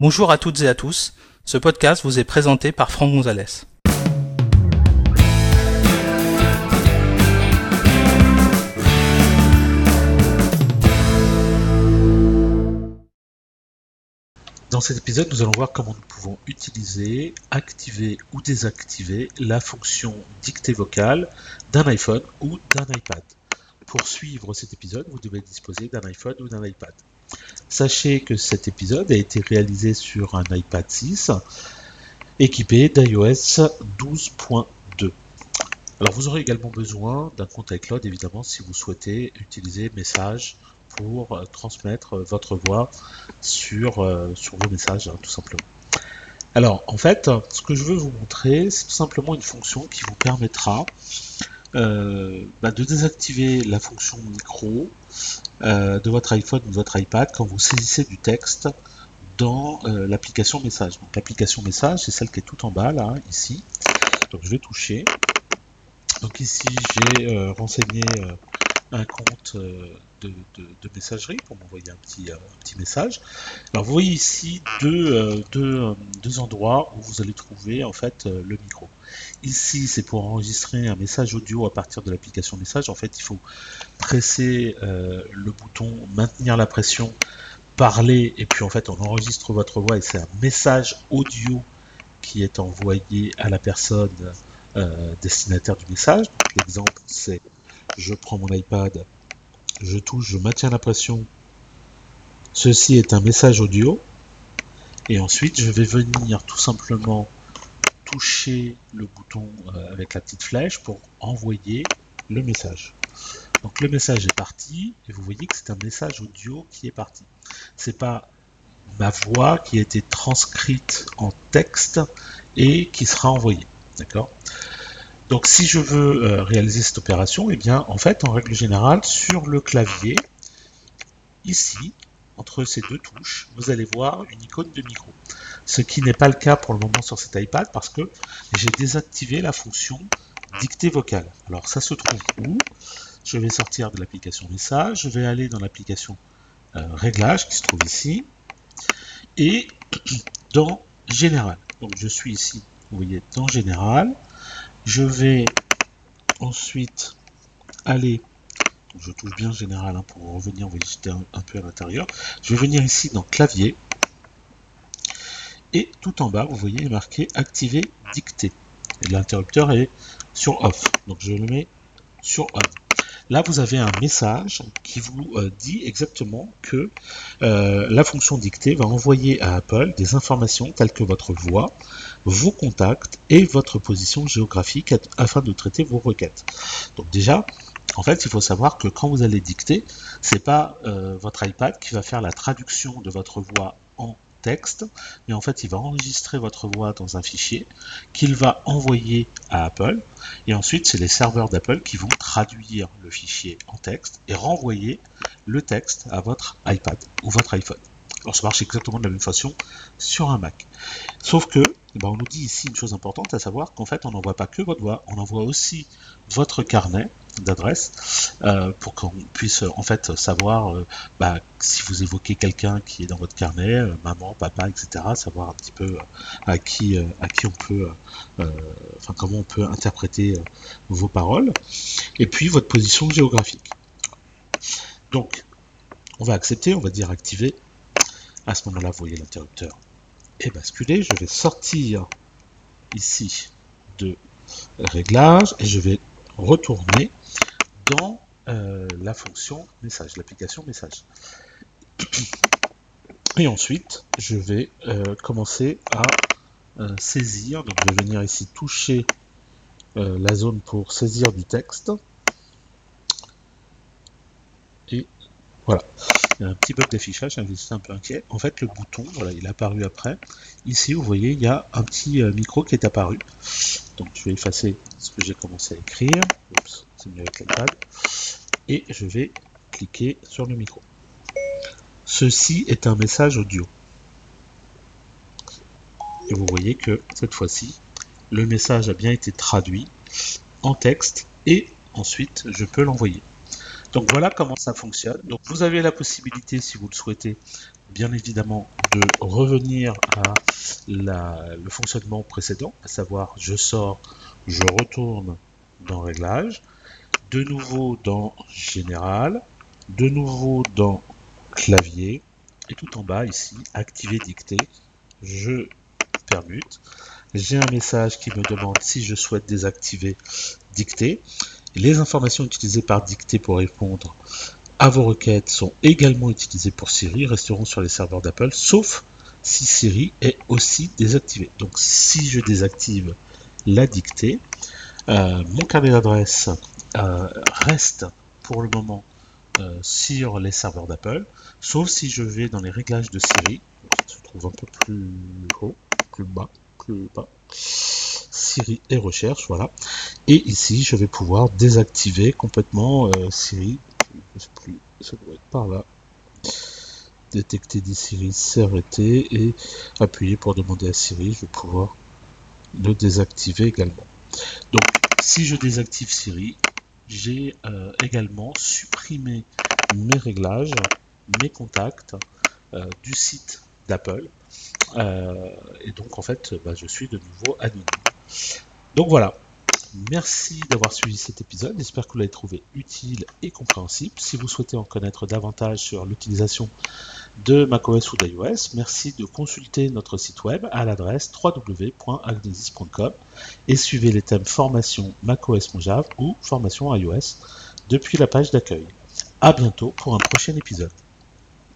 Bonjour à toutes et à tous. Ce podcast vous est présenté par Franck Gonzalez. Dans cet épisode, nous allons voir comment nous pouvons utiliser, activer ou désactiver la fonction dictée vocale d'un iPhone ou d'un iPad. Pour suivre cet épisode, vous devez disposer d'un iPhone ou d'un iPad. Sachez que cet épisode a été réalisé sur un iPad 6 équipé d'iOS 12.2. Alors vous aurez également besoin d'un compte iCloud évidemment si vous souhaitez utiliser Message pour euh, transmettre votre voix sur, euh, vos messages hein, tout simplement. Alors en fait, ce que je veux vous montrer, c'est tout simplement une fonction qui vous permettra euh, bah, de désactiver la fonction micro euh, de votre iPhone ou de votre iPad quand vous saisissez du texte dans euh, l'application message. Donc l'application message, c'est celle qui est tout en bas là, ici. Donc je vais toucher. Donc ici j'ai renseigné un compte de, messagerie pour m'envoyer un petit, message. Alors vous voyez ici deux, deux, endroits où vous allez trouver en fait le micro. Ici, c'est pour enregistrer un message audio à partir de l'application message. En fait, il faut presser euh, le bouton maintenir la pression, parler, et puis en fait, on enregistre votre voix et c'est un message audio qui est envoyé à la personne euh, destinataire du message. L'exemple, c'est je prends mon iPad, je touche, je maintiens la pression. Ceci est un message audio. Et ensuite, je vais venir tout simplement toucher le bouton euh, avec la petite flèche pour envoyer le message. Donc le message est parti et vous voyez que c'est un message audio qui est parti. C'est pas ma voix qui a été transcrite en texte et qui sera envoyée. D'accord? Donc si je veux euh, réaliser cette opération, eh bien en fait en règle générale sur le clavier ici entre ces deux touches, vous allez voir une icône de micro. Ce qui n'est pas le cas pour le moment sur cet iPad parce que j'ai désactivé la fonction dictée vocale. Alors ça se trouve où? Je vais sortir de l'application message, je vais aller dans l'application euh, réglage qui se trouve ici et dans général. Donc je suis ici, vous voyez, dans général. Je vais ensuite aller je touche bien général hein, pour revenir, vous voyez, un, peu à l'intérieur. Je vais venir ici dans clavier. Et tout en bas, vous voyez, il est marqué activer dictée. Et l'interrupteur est sur off. Donc je le mets sur on. Là, vous avez un message qui vous euh, dit exactement que euh, la fonction dictée va envoyer à Apple des informations telles que votre voix, vos contacts et votre position géographique afin de traiter vos requêtes. Donc déjà, en fait, il faut savoir que quand vous allez dicter, c'est pas euh, votre iPad qui va faire la traduction de votre voix en texte, mais en fait, il va enregistrer votre voix dans un fichier qu'il va envoyer à Apple, et ensuite, c'est les serveurs d'Apple qui vont traduire le fichier en texte et renvoyer le texte à votre iPad ou votre iPhone. Alors, ça marche exactement de la même façon sur un Mac. Sauf que, eh ben, on nous dit ici une chose importante, à savoir qu'en fait, on n'envoie pas que votre voix, on envoie aussi votre carnet d'adresse euh, pour qu'on puisse en fait savoir euh, bah, si vous évoquez quelqu'un qui est dans votre carnet, euh, maman, papa, etc. Savoir un petit peu à qui à qui on peut, enfin comment on peut interpréter vos paroles, et puis votre position géographique. Donc, on va accepter, on va dire activer. À ce moment-là, vous voyez l'interrupteur est basculé. Je vais sortir ici de réglage et je vais retourner dans euh, la fonction message, l'application message. Et ensuite, je vais euh, commencer à euh, saisir. Donc, je vais venir ici toucher la zone pour saisir du texte. Et voilà. Il y a un petit bug d'affichage, j'étais un peu inquiet. En fait, le bouton, voilà, il est apparu après. Ici, vous voyez, il y a un petit micro qui est apparu. Donc, je vais effacer ce que j'ai commencé à écrire. Oups mieux avec l'iPad. Et je vais cliquer sur le micro. Ceci est un message audio. Et vous voyez que cette fois-ci, le message a bien été traduit en texte et ensuite je peux l'envoyer. Donc voilà comment ça fonctionne. Donc vous avez la possibilité, si vous le souhaitez, bien évidemment de revenir à le fonctionnement précédent, à savoir je sors, je retourne dans Réglages, de nouveau dans Général, de nouveau dans Clavier, et tout en bas ici, Activer dictée, je permute. J'ai un message qui me demande si je souhaite désactiver dictée. Les informations utilisées par dictée pour répondre à vos requêtes sont également utilisées pour Siri, resteront sur les serveurs d'Apple, sauf si Siri est aussi désactivé. Donc si je désactive la dictée, euh, mon carnet d'adresse euh, reste pour le moment euh, sur les serveurs d'Apple, sauf si je vais dans les réglages de Siri, ça se trouve un peu plus haut, plus bas, plus bas. Siri et recherche, voilà. Et ici, je vais pouvoir désactiver complètement Siri. Je sais plus, ça doit être par là détecter des Siri, s'arrêter et appuyer pour demander à Siri. Je vais pouvoir le désactiver également. Donc, si je désactive Siri, j'ai euh, également supprimé mes réglages, mes contacts euh, du site d'Apple. Euh, et donc, en fait, bah, je suis de nouveau anonyme. Donc voilà, Merci d'avoir suivi cet épisode. J'espère que vous l'avez trouvé utile et compréhensible. Si vous souhaitez en connaître davantage sur l'utilisation de macOS ou d'iOS, merci de consulter notre site web à l'adresse www.agnesis.com et suivez les thèmes formation macOS Mojave ou formation iOS depuis la page d'accueil. À bientôt pour un prochain épisode.